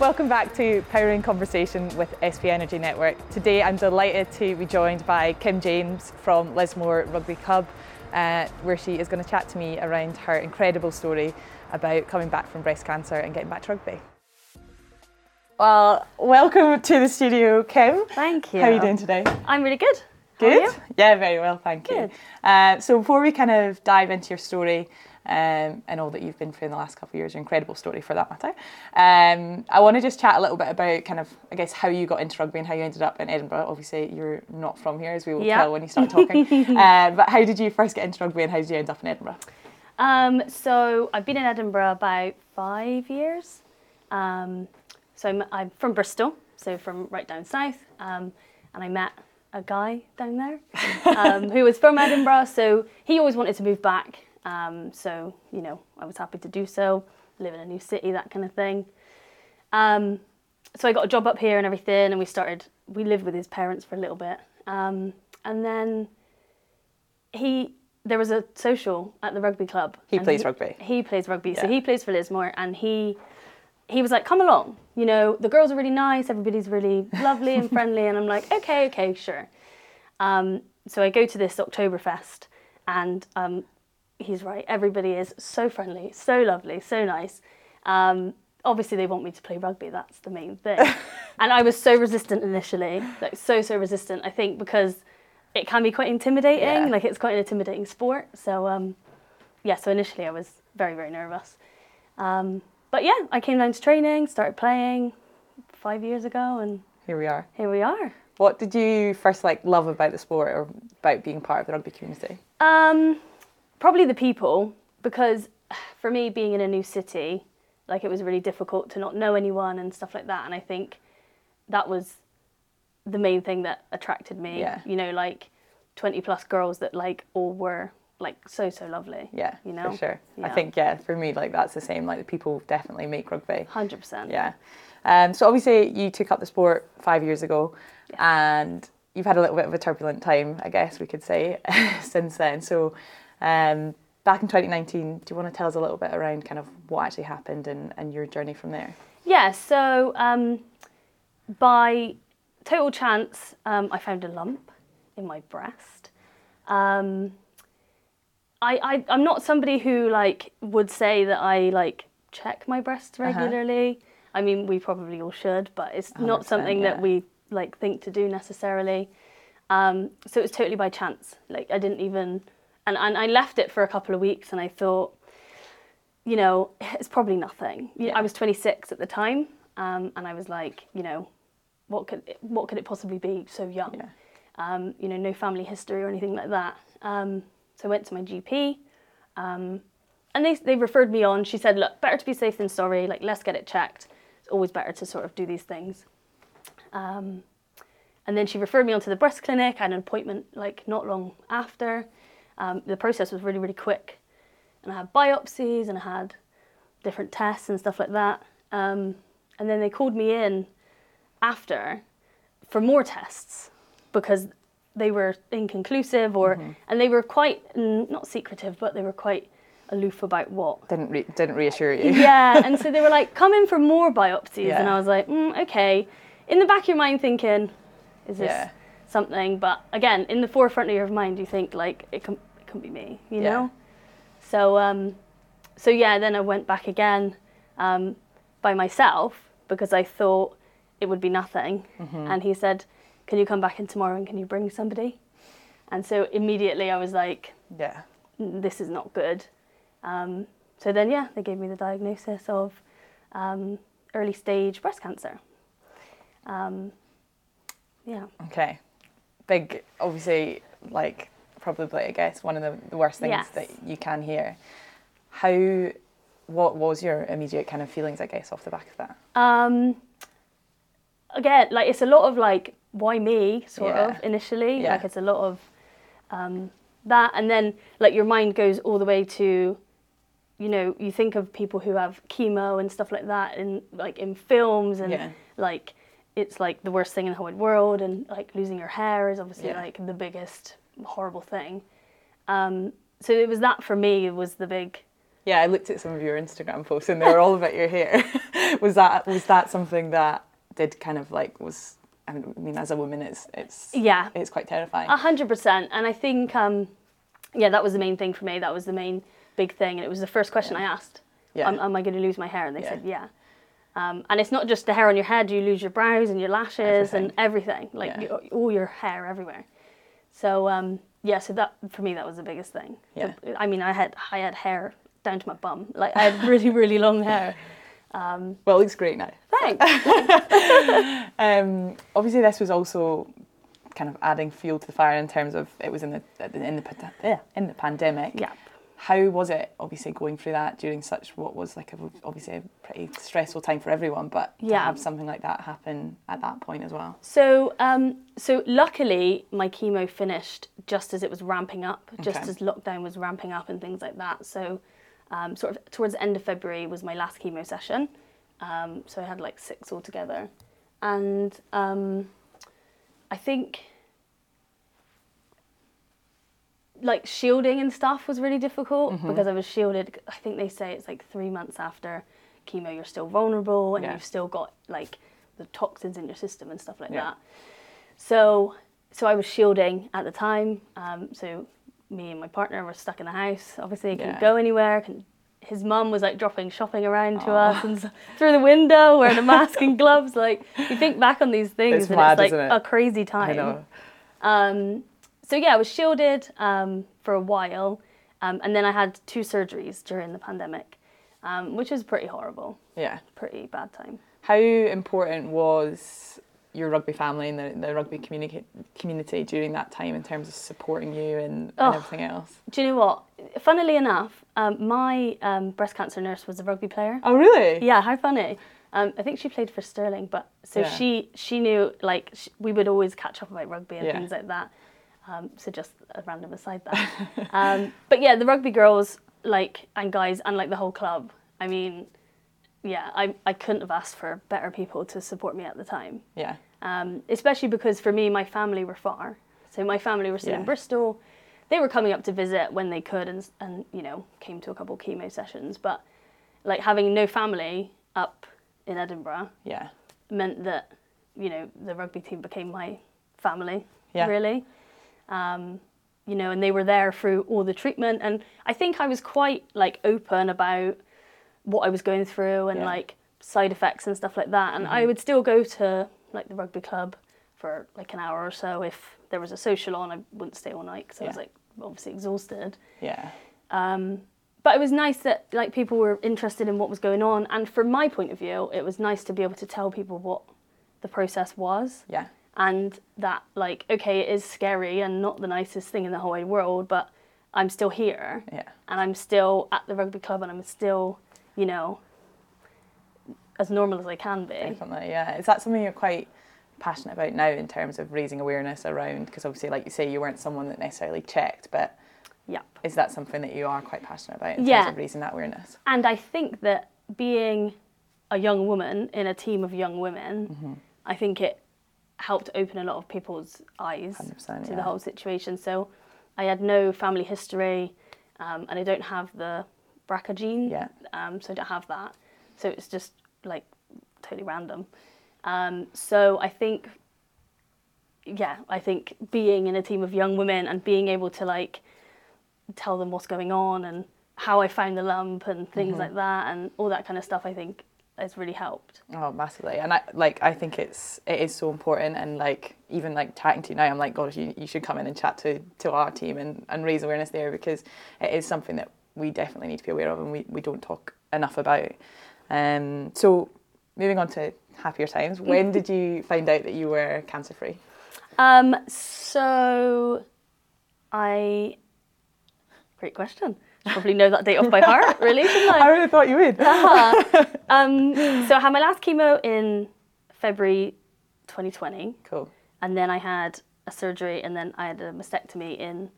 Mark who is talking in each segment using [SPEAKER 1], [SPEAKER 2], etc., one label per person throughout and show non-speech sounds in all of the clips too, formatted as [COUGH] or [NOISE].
[SPEAKER 1] Welcome back to Powering Conversation with SP Energy Network. Today I'm delighted to be joined by Kim James from Lismore Rugby Club, uh, where she is going to chat to me around her incredible story about coming back from breast cancer and getting back to rugby. Well, welcome to the studio, Kim.
[SPEAKER 2] Thank you.
[SPEAKER 1] How are you doing today?
[SPEAKER 2] I'm really good.
[SPEAKER 1] Good? Yeah, very well, thank
[SPEAKER 2] Good.
[SPEAKER 1] you. Uh, so before we kind of dive into your story um, and all that you've been through in the last couple of years, your incredible story for that matter, um, I want to just chat a little bit about kind of, I guess, how you got into rugby and how you ended up in Edinburgh. Obviously, you're not from here, as we will
[SPEAKER 2] Yeah.
[SPEAKER 1] tell when you start talking. [LAUGHS] uh, but how did you first get into rugby and how did you end up in Edinburgh?
[SPEAKER 2] Um, so I've been in Edinburgh about five years. Um, so I'm, I'm from Bristol, so from right down south, um, and I met a guy down there um, who was from Edinburgh. So he always wanted to move back. Um, so you know, I was happy to do so, live in a new city, that kind of thing. Um, so I got a job up here and everything, and we started. We lived with his parents for a little bit, um, and then he there was a social at the rugby club.
[SPEAKER 1] He plays rugby.
[SPEAKER 2] He plays rugby, so he plays for Lismore, and he he was like, "Come along." You know, the girls are really nice. Everybody's really lovely and [LAUGHS] friendly, and I'm like, "Okay, okay, sure." Um, so I go to this Oktoberfest, and um, he's right. Everybody is so friendly, so lovely, so nice. Um, obviously, they want me to play rugby. That's the main thing. [LAUGHS] and I was so resistant initially, like so so resistant. I think because it can be quite intimidating.
[SPEAKER 1] Yeah.
[SPEAKER 2] Like it's quite an intimidating sport. So um, yeah. So initially, I was very very nervous. Um, but yeah, I came down to training, started playing five years ago, and
[SPEAKER 1] Here we are.
[SPEAKER 2] here we are.
[SPEAKER 1] What did you first like love about the sport or about being part of the rugby community?
[SPEAKER 2] Um, probably the people because for me being in a new city, like it was really difficult to not know anyone and stuff like that. And I think that was the main thing that attracted me.
[SPEAKER 1] Yeah.
[SPEAKER 2] You know, like twenty plus girls that like all were like so so lovely.
[SPEAKER 1] Yeah,
[SPEAKER 2] You know.
[SPEAKER 1] for sure. I think yeah, for me like that's the same. Like the people definitely make rugby.
[SPEAKER 2] Hundred percent.
[SPEAKER 1] Yeah. Um, so obviously you took up the sport five years ago, and you've had a little bit of a turbulent time, I guess we could say, [LAUGHS] since then. So um, back in 2019, do you want to tell us a little bit around kind of what actually happened and, and your journey from there?
[SPEAKER 2] Yeah, so um, by total chance, um, I found a lump in my breast. Um, I, I, I'm not somebody who like would say that I like check my breasts
[SPEAKER 1] Uh-huh.
[SPEAKER 2] regularly. I mean, we probably all should, but it's not something
[SPEAKER 1] yeah.
[SPEAKER 2] that we like think to do necessarily. Um, so it was totally by chance. Like I didn't even, and, and I left it for a couple of weeks, and I thought, you know, it's probably nothing.
[SPEAKER 1] Yeah.
[SPEAKER 2] I was 26 at the time, um, and I was like, you know, what could it, what could it possibly be so young?
[SPEAKER 1] Yeah.
[SPEAKER 2] Um, you know, no family history or anything like that. Um, so I went to my GP, um, and they they referred me on. She said, look, better to be safe than sorry. Like, let's get it checked. It's always better to sort of do these things. Um, and then she referred me on to the breast clinic. I had an appointment like not long after. Um, the process was really, really quick. And I had biopsies and I had different tests and stuff like that. Um, and then they called me in after for more tests because they were inconclusive or and they were quite not secretive but they were quite aloof about what
[SPEAKER 1] Didn't re- didn't reassure you. [LAUGHS]
[SPEAKER 2] yeah, [LAUGHS] and so they were like, "Come in for more biopsies," and I was like, mm, "Okay." In the back of your mind, thinking, "Is this
[SPEAKER 1] Yeah.
[SPEAKER 2] something?" But again, in the forefront of your mind, you think like, "It can, it can be me," you
[SPEAKER 1] Yeah.
[SPEAKER 2] know. So, um, so yeah, then I went back again um, by myself because I thought it would be nothing,
[SPEAKER 1] Mm-hmm.
[SPEAKER 2] and he said, "Can you come back in tomorrow and can you bring somebody?" And so immediately I was like,
[SPEAKER 1] Yeah.
[SPEAKER 2] this is not good. Um, so then, yeah, they gave me the diagnosis of um, early stage breast cancer. Um, yeah.
[SPEAKER 1] Okay. Big, obviously, like probably I guess one of the, the worst things
[SPEAKER 2] Yes.
[SPEAKER 1] that you can hear. How, what was your immediate kind of feelings? I guess off the back of that.
[SPEAKER 2] Um, again, like it's a lot of like, why me, sort
[SPEAKER 1] Yeah.
[SPEAKER 2] of initially.
[SPEAKER 1] Yeah.
[SPEAKER 2] Like it's a lot of um, that, and then like your mind goes all the way to, you know, you think of people who have chemo and stuff like that, in like in films, and
[SPEAKER 1] Yeah.
[SPEAKER 2] like it's like the worst thing in the whole world, and like losing your hair is obviously
[SPEAKER 1] Yeah.
[SPEAKER 2] like the biggest horrible thing. Um, so it was that for me was the big.
[SPEAKER 1] Yeah, I looked at some of your Instagram posts and they were all about your hair. [LAUGHS] was that was that something that did kind of like was I mean as a woman it's it's
[SPEAKER 2] Yeah.
[SPEAKER 1] it's quite terrifying.
[SPEAKER 2] A hundred percent, and I think, um, yeah, that was the main thing for me. That was the main big thing, and it was the first question I asked.
[SPEAKER 1] Yeah.
[SPEAKER 2] Am, am I going to lose my hair? And they
[SPEAKER 1] Yeah.
[SPEAKER 2] said, yeah. Um, and it's not just the hair on your head; you lose your brows and your lashes and everything, like
[SPEAKER 1] Yeah.
[SPEAKER 2] all your hair everywhere. So um, yeah, so that for me that was the biggest thing.
[SPEAKER 1] Yeah.
[SPEAKER 2] I mean, I had I had hair down to my bum, like I had really [LAUGHS] really long hair.
[SPEAKER 1] Well, it looks great now.
[SPEAKER 2] Thanks. [LAUGHS]
[SPEAKER 1] Um, obviously, this was also kind of adding fuel to the fire in terms of it was in the in the in the pandemic.
[SPEAKER 2] Yeah.
[SPEAKER 1] How was it? Obviously, going through that during such what was like a, obviously a pretty stressful time for everyone, but to
[SPEAKER 2] Yeah.
[SPEAKER 1] have something like that happen at that point as well.
[SPEAKER 2] So, um, so luckily, my chemo finished just as it was ramping up, just
[SPEAKER 1] Okay.
[SPEAKER 2] as lockdown was ramping up and things like that. So, um, sort of towards the end of February was my last chemo session. Um, so I had like six altogether, and um, I think like shielding and stuff was really difficult because I was shielded. I think they say it's like three months after chemo, you're still vulnerable and
[SPEAKER 1] Yeah.
[SPEAKER 2] you've still got like the toxins in your system and stuff like
[SPEAKER 1] Yeah.
[SPEAKER 2] that. So, so I was shielding at the time. Um, so me and my partner were stuck in the house. Obviously, I couldn't
[SPEAKER 1] Yeah.
[SPEAKER 2] go anywhere. His mum was like dropping shopping around to us and through the window, wearing a mask and gloves. Like you think back on these things,
[SPEAKER 1] It's
[SPEAKER 2] and
[SPEAKER 1] mad,
[SPEAKER 2] it's like
[SPEAKER 1] it?
[SPEAKER 2] a crazy time. Um, so yeah, I was shielded um, for a while, um, and then I had two surgeries during the pandemic, um, which was pretty horrible,
[SPEAKER 1] Yeah.
[SPEAKER 2] pretty bad time.
[SPEAKER 1] How important was your rugby family and the, the rugby communica- community during that time in terms of supporting you and,
[SPEAKER 2] Oh.
[SPEAKER 1] and everything else?
[SPEAKER 2] Do you know what? Funnily enough, um, my um, breast cancer nurse was a rugby player.
[SPEAKER 1] Oh, really?
[SPEAKER 2] Yeah, how funny. Um, I think she played for Stirling, but so
[SPEAKER 1] Yeah.
[SPEAKER 2] she she knew like sh we would always catch up about rugby and
[SPEAKER 1] Yeah.
[SPEAKER 2] things like that. Um, so just a random aside there. [LAUGHS] um, but yeah, the rugby girls like and guys and like the whole club. I mean, yeah, I I couldn't have asked for better people to support me at the time.
[SPEAKER 1] Yeah.
[SPEAKER 2] Um, especially because for me, my family were far. So my family were still
[SPEAKER 1] Yeah.
[SPEAKER 2] in Bristol. They were coming up to visit when they could, and and you know came to a couple chemo sessions. But like having no family up in Edinburgh
[SPEAKER 1] Yeah.
[SPEAKER 2] meant that you know the rugby team became my family.
[SPEAKER 1] Yeah.
[SPEAKER 2] Really. Um, you know, and they were there through all the treatment, and I think I was quite like open about what I was going through and
[SPEAKER 1] Yeah.
[SPEAKER 2] like side effects and stuff like that. And I would still go to like the rugby club for like an hour or so if there was a social on. I wouldn't stay all night because I was like obviously exhausted.
[SPEAKER 1] Yeah.
[SPEAKER 2] Um, but it was nice that like people were interested in what was going on, and from my point of view, it was nice to be able to tell people what the process was
[SPEAKER 1] Yeah.
[SPEAKER 2] and that like okay it is scary and not the nicest thing in the whole wide world but i'm still here
[SPEAKER 1] Yeah.
[SPEAKER 2] and i'm still at the rugby club and i'm still you know as normal as i can be
[SPEAKER 1] Definitely, yeah. Is that something you're quite passionate about now in terms of raising awareness around? Because obviously, like you say, you weren't someone that necessarily checked, but
[SPEAKER 2] yep
[SPEAKER 1] is that something that you are quite passionate about in
[SPEAKER 2] Yeah.
[SPEAKER 1] terms of raising that awareness?
[SPEAKER 2] and i think that being a young woman in a team of young women
[SPEAKER 1] Mm-hmm.
[SPEAKER 2] i think it helped open a lot of people's eyes to
[SPEAKER 1] yeah.
[SPEAKER 2] the whole situation so i had no family history um, and i don't have the brca gene
[SPEAKER 1] Yeah.
[SPEAKER 2] um, so I don't have that. So it's just like totally random. Um, so I think, yeah, I think being in a team of young women and being able to like tell them what's going on and how I found the lump and things
[SPEAKER 1] Mm-hmm.
[SPEAKER 2] like that and all that kind of stuff, I think has really helped.
[SPEAKER 1] Oh, massively. And I like I think it's it is so important and like even like chatting to you now, I'm like, gosh, you, you should come in and chat to, to our team and, and raise awareness there because it is something that we definitely need to be aware of and we, we don't talk enough about. Um so moving on to happier times, when did you [LAUGHS] find out that you were cancer free?
[SPEAKER 2] Um, so I, great question. Probably know that date off by heart, [LAUGHS] really, I?
[SPEAKER 1] I really thought you would. [LAUGHS]
[SPEAKER 2] um, so I had my last chemo in February 2020,
[SPEAKER 1] cool.
[SPEAKER 2] and then I had a surgery, and then I had a mastectomy in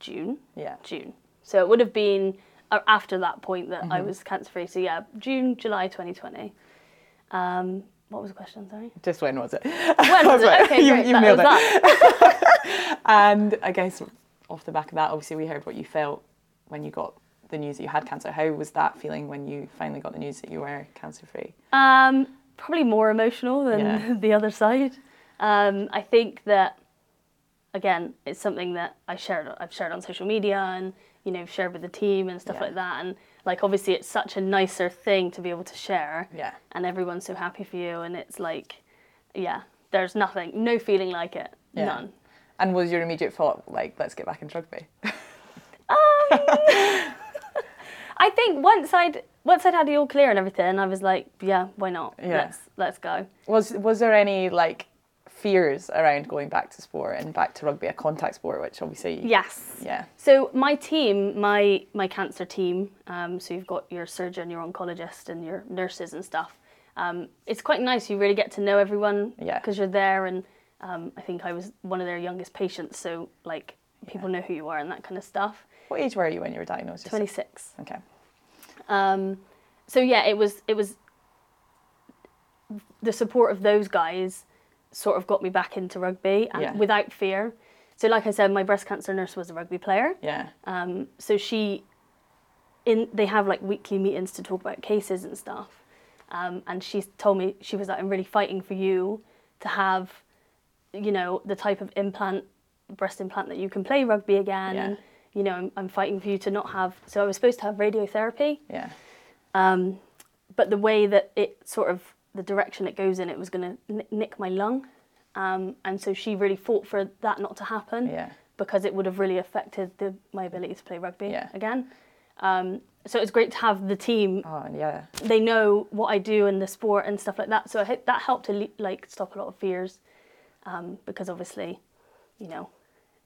[SPEAKER 2] June.
[SPEAKER 1] Yeah.
[SPEAKER 2] June. So it would have been after that point that
[SPEAKER 1] Mm-hmm.
[SPEAKER 2] I was cancer free. So yeah, June, July 2020. Um, what was the question? Sorry.
[SPEAKER 1] Just when was it?
[SPEAKER 2] When was [LAUGHS] it? Okay,
[SPEAKER 1] You-
[SPEAKER 2] great.
[SPEAKER 1] you
[SPEAKER 2] that that. [LAUGHS]
[SPEAKER 1] And I guess off the back of that, obviously we heard what you felt when you got the news that you had cancer. How was that feeling when you finally got the news that you were cancer free?
[SPEAKER 2] Um, probably more emotional than
[SPEAKER 1] Yeah. [LAUGHS]
[SPEAKER 2] the other side. Um, I think that again, it's something that I shared. I've shared on social media and you know shared with the team and stuff
[SPEAKER 1] Yeah.
[SPEAKER 2] like that. And like obviously, it's such a nicer thing to be able to share.
[SPEAKER 1] Yeah.
[SPEAKER 2] And everyone's so happy for you, and it's like, yeah, there's nothing, no feeling like it,
[SPEAKER 1] Yeah.
[SPEAKER 2] none.
[SPEAKER 1] And was your immediate thought like, let's get back into rugby?
[SPEAKER 2] um, [LAUGHS] I think once I'd once I'd had it all clear and everything, I was like, yeah, why not?
[SPEAKER 1] Yeah.
[SPEAKER 2] Let's let's go.
[SPEAKER 1] Was was there any like fears around going back to sport and back to rugby, a contact sport, which obviously
[SPEAKER 2] Yes.
[SPEAKER 1] yeah
[SPEAKER 2] So my team, my my cancer team, um, so you've got your surgeon, your oncologist, and your nurses and stuff. Um, it's quite nice. You really get to know everyone
[SPEAKER 1] Yeah.
[SPEAKER 2] because you're there, and um, I think I was one of their youngest patients, so like people know who you are and that kind of stuff.
[SPEAKER 1] What age were you when you were diagnosed?
[SPEAKER 2] Twenty six.
[SPEAKER 1] Okay.
[SPEAKER 2] Um, so yeah, it was it was the support of those guys sort of got me back into rugby and
[SPEAKER 1] Yeah.
[SPEAKER 2] without fear. So like I said, my breast cancer nurse was a rugby player.
[SPEAKER 1] Yeah.
[SPEAKER 2] Um, so she, in they have like weekly meetings to talk about cases and stuff, um, and she told me she was like, I'm really fighting for you to have, you know, the type of implant, breast implant that you can play rugby again,
[SPEAKER 1] Yeah.
[SPEAKER 2] and you know, I'm, I'm fighting for you to not have. So I was supposed to have radiotherapy,
[SPEAKER 1] Yeah.
[SPEAKER 2] um, but the way that it sort of the direction it goes in, it was going to nick my lung, um, and so she really fought for that not to happen
[SPEAKER 1] Yeah.
[SPEAKER 2] because it would have really affected the, my ability to play rugby
[SPEAKER 1] Yeah.
[SPEAKER 2] again. Um, so it's great to have the team.
[SPEAKER 1] Oh yeah.
[SPEAKER 2] They know what I do in the sport and stuff like that. So I hope that helped to like stop a lot of fears, um, because obviously, you know,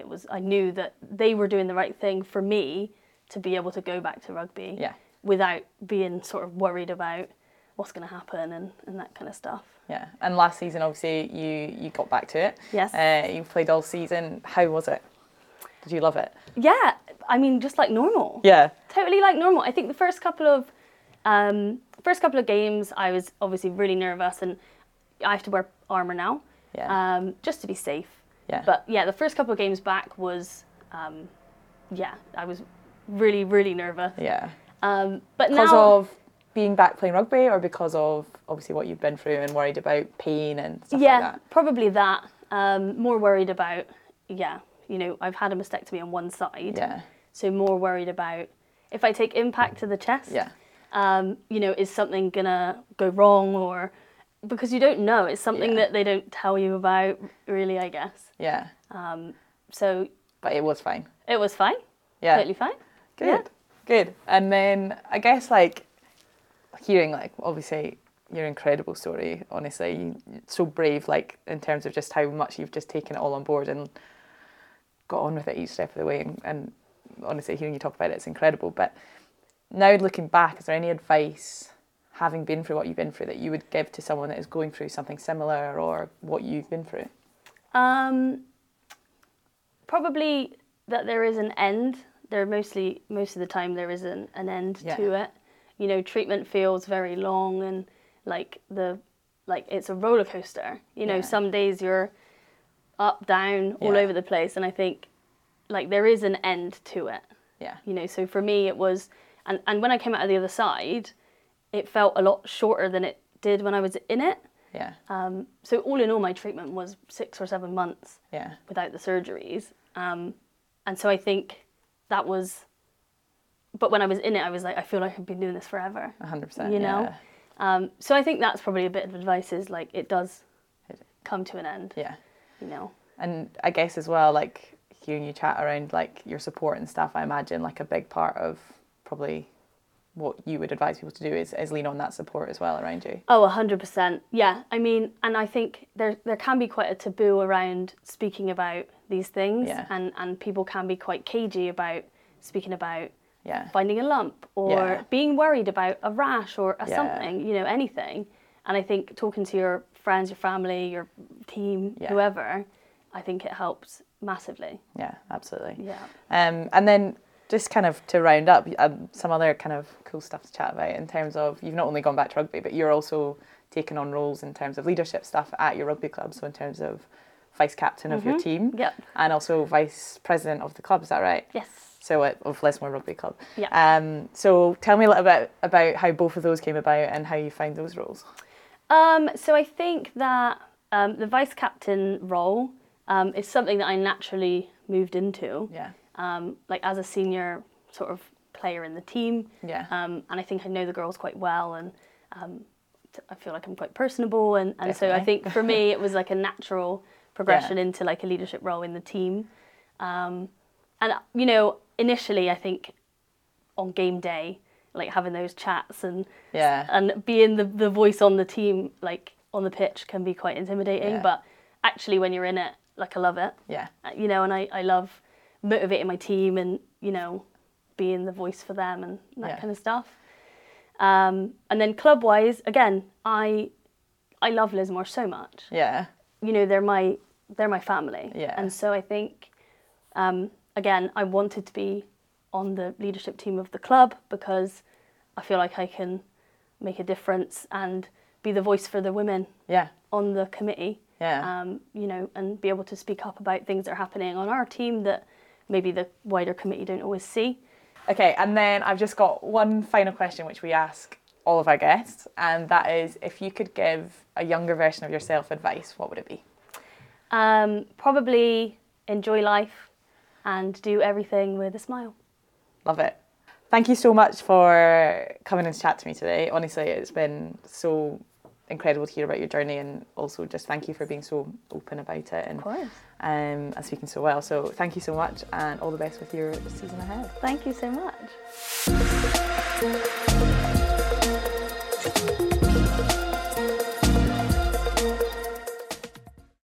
[SPEAKER 2] it was I knew that they were doing the right thing for me to be able to go back to rugby
[SPEAKER 1] Yeah.
[SPEAKER 2] without being sort of worried about what's going to happen and, and that kind of stuff.
[SPEAKER 1] Yeah. And last season, obviously, you you got back to it.
[SPEAKER 2] Yes.
[SPEAKER 1] Uh, you played all season. How was it? Did you love it?
[SPEAKER 2] Yeah, I mean, just like normal.
[SPEAKER 1] Yeah.
[SPEAKER 2] totally like normal. I think the first couple of um, first couple of games, I was obviously really nervous, and I have to wear armor now,
[SPEAKER 1] Yeah.
[SPEAKER 2] um, just to be safe.
[SPEAKER 1] Yeah.
[SPEAKER 2] But yeah, the first couple of games back was, um, yeah, I was really really nervous.
[SPEAKER 1] yeah.
[SPEAKER 2] Um, but
[SPEAKER 1] Because
[SPEAKER 2] now,
[SPEAKER 1] of being back playing rugby, or because of obviously what you've been through and worried about pain and stuff
[SPEAKER 2] yeah,
[SPEAKER 1] like that.
[SPEAKER 2] Yeah, probably that. Um, more worried about, yeah, you know, I've had a mastectomy on one side,
[SPEAKER 1] Yeah.
[SPEAKER 2] so more worried about if I take impact to the chest.
[SPEAKER 1] Yeah.
[SPEAKER 2] um, you know, is something gonna go wrong or because you don't know. It's something
[SPEAKER 1] Yeah.
[SPEAKER 2] that they don't tell you about, really, I guess.
[SPEAKER 1] Yeah.
[SPEAKER 2] So
[SPEAKER 1] But it was fine.
[SPEAKER 2] it was fine,
[SPEAKER 1] Yeah.
[SPEAKER 2] totally fine.
[SPEAKER 1] Good.
[SPEAKER 2] Yeah.
[SPEAKER 1] Good. And then I guess like hearing like obviously your incredible story, honestly, so brave like in terms of just how much you've just taken it all on board and got on with it each step of the way and, and honestly hearing you talk about it, it's incredible. But now looking back, is there any advice having been through what you've been through that you would give to someone that is going through something similar or what you've been through?
[SPEAKER 2] Um, probably that there is an end. There mostly most of the time there is an, an end
[SPEAKER 1] Yeah.
[SPEAKER 2] to it. You know, treatment feels very long and like the like it's a roller coaster. You know,
[SPEAKER 1] Yeah.
[SPEAKER 2] some days you're up, down, all
[SPEAKER 1] Yeah.
[SPEAKER 2] over the place, and I think like there is an end to it.
[SPEAKER 1] Yeah.
[SPEAKER 2] you know so for me it was and, and when i came out of the other side it felt a lot shorter than it did when i was in it
[SPEAKER 1] Yeah.
[SPEAKER 2] um, so all in all my treatment was six or seven months
[SPEAKER 1] Yeah.
[SPEAKER 2] without the surgeries um, and so i think that was but when i was in it i was like i feel like i've been doing this forever
[SPEAKER 1] hundred percent.
[SPEAKER 2] you know
[SPEAKER 1] yeah.
[SPEAKER 2] um, so i think that's probably a bit of advice is like it does come to an end
[SPEAKER 1] Yeah.
[SPEAKER 2] you know
[SPEAKER 1] And I guess as well, like hearing you chat around like your support and stuff, I imagine like a big part of probably what you would advise people to do is, is lean on that support as well around you.
[SPEAKER 2] Oh, hundred percent. Yeah, I mean, and I think there there can be quite a taboo around speaking about these things,
[SPEAKER 1] Yeah.
[SPEAKER 2] and and people can be quite cagey about speaking about
[SPEAKER 1] Yeah.
[SPEAKER 2] finding a lump or
[SPEAKER 1] Yeah.
[SPEAKER 2] being worried about a rash or a
[SPEAKER 1] Yeah.
[SPEAKER 2] something, you know, anything. And I think talking to your friends, your family, your team, whoever, I think it helps massively.
[SPEAKER 1] Yeah, absolutely.
[SPEAKER 2] Yeah.
[SPEAKER 1] Um, and then just kind of to round up, um, some other kind of cool stuff to chat about in terms of you've not only gone back to rugby, but you're also taking on roles in terms of leadership stuff at your rugby club. So in terms of vice captain of your team
[SPEAKER 2] Yep.
[SPEAKER 1] and also vice president of the club. Is that right?
[SPEAKER 2] Yes.
[SPEAKER 1] So of Lismore Rugby Club.
[SPEAKER 2] Yeah.
[SPEAKER 1] Um, so tell me a little bit about how both of those came about and how you found those roles.
[SPEAKER 2] Um, so I think that um, the vice captain role um, is something that I naturally moved into.
[SPEAKER 1] Yeah.
[SPEAKER 2] Um, like as a senior sort of player in the team.
[SPEAKER 1] Yeah.
[SPEAKER 2] Um, and I think I know the girls quite well, and um, I feel like I'm quite personable, and, and so I think for me it was like a natural [LAUGHS] progression into like a leadership role in the team. Um, and you know, initially I think on game day, like having those chats and
[SPEAKER 1] Yeah.
[SPEAKER 2] and being the, the voice on the team, like on the pitch, can be quite intimidating.
[SPEAKER 1] Yeah.
[SPEAKER 2] But actually, when you're in it, like I love it.
[SPEAKER 1] Yeah.
[SPEAKER 2] Uh, You know, and I, I love motivating my team and you know being the voice for them and that
[SPEAKER 1] Yeah.
[SPEAKER 2] kind of stuff. Um, and then club wise, again, I I love Lismore so much.
[SPEAKER 1] Yeah.
[SPEAKER 2] You know, they're my they're my family.
[SPEAKER 1] Yeah.
[SPEAKER 2] And so I think um, again, I wanted to be on the leadership team of the club because I feel like I can make a difference and be the voice for the women
[SPEAKER 1] Yeah.
[SPEAKER 2] on the committee.
[SPEAKER 1] Yeah.
[SPEAKER 2] Um, you know, and be able to speak up about things that are happening on our team that maybe the wider committee don't always see.
[SPEAKER 1] Okay, and then I've just got one final question which we ask all of our guests, and that is if you could give a younger version of yourself advice, what would it be?
[SPEAKER 2] Um, probably enjoy life and do everything with a smile.
[SPEAKER 1] Love it. Thank you so much for coming and chat to me today. Honestly, it's been so incredible to hear about your journey, and also just thank you for being so open about it and um, and speaking so well. So thank you so much, and all the best with your season ahead.
[SPEAKER 2] Thank you so much.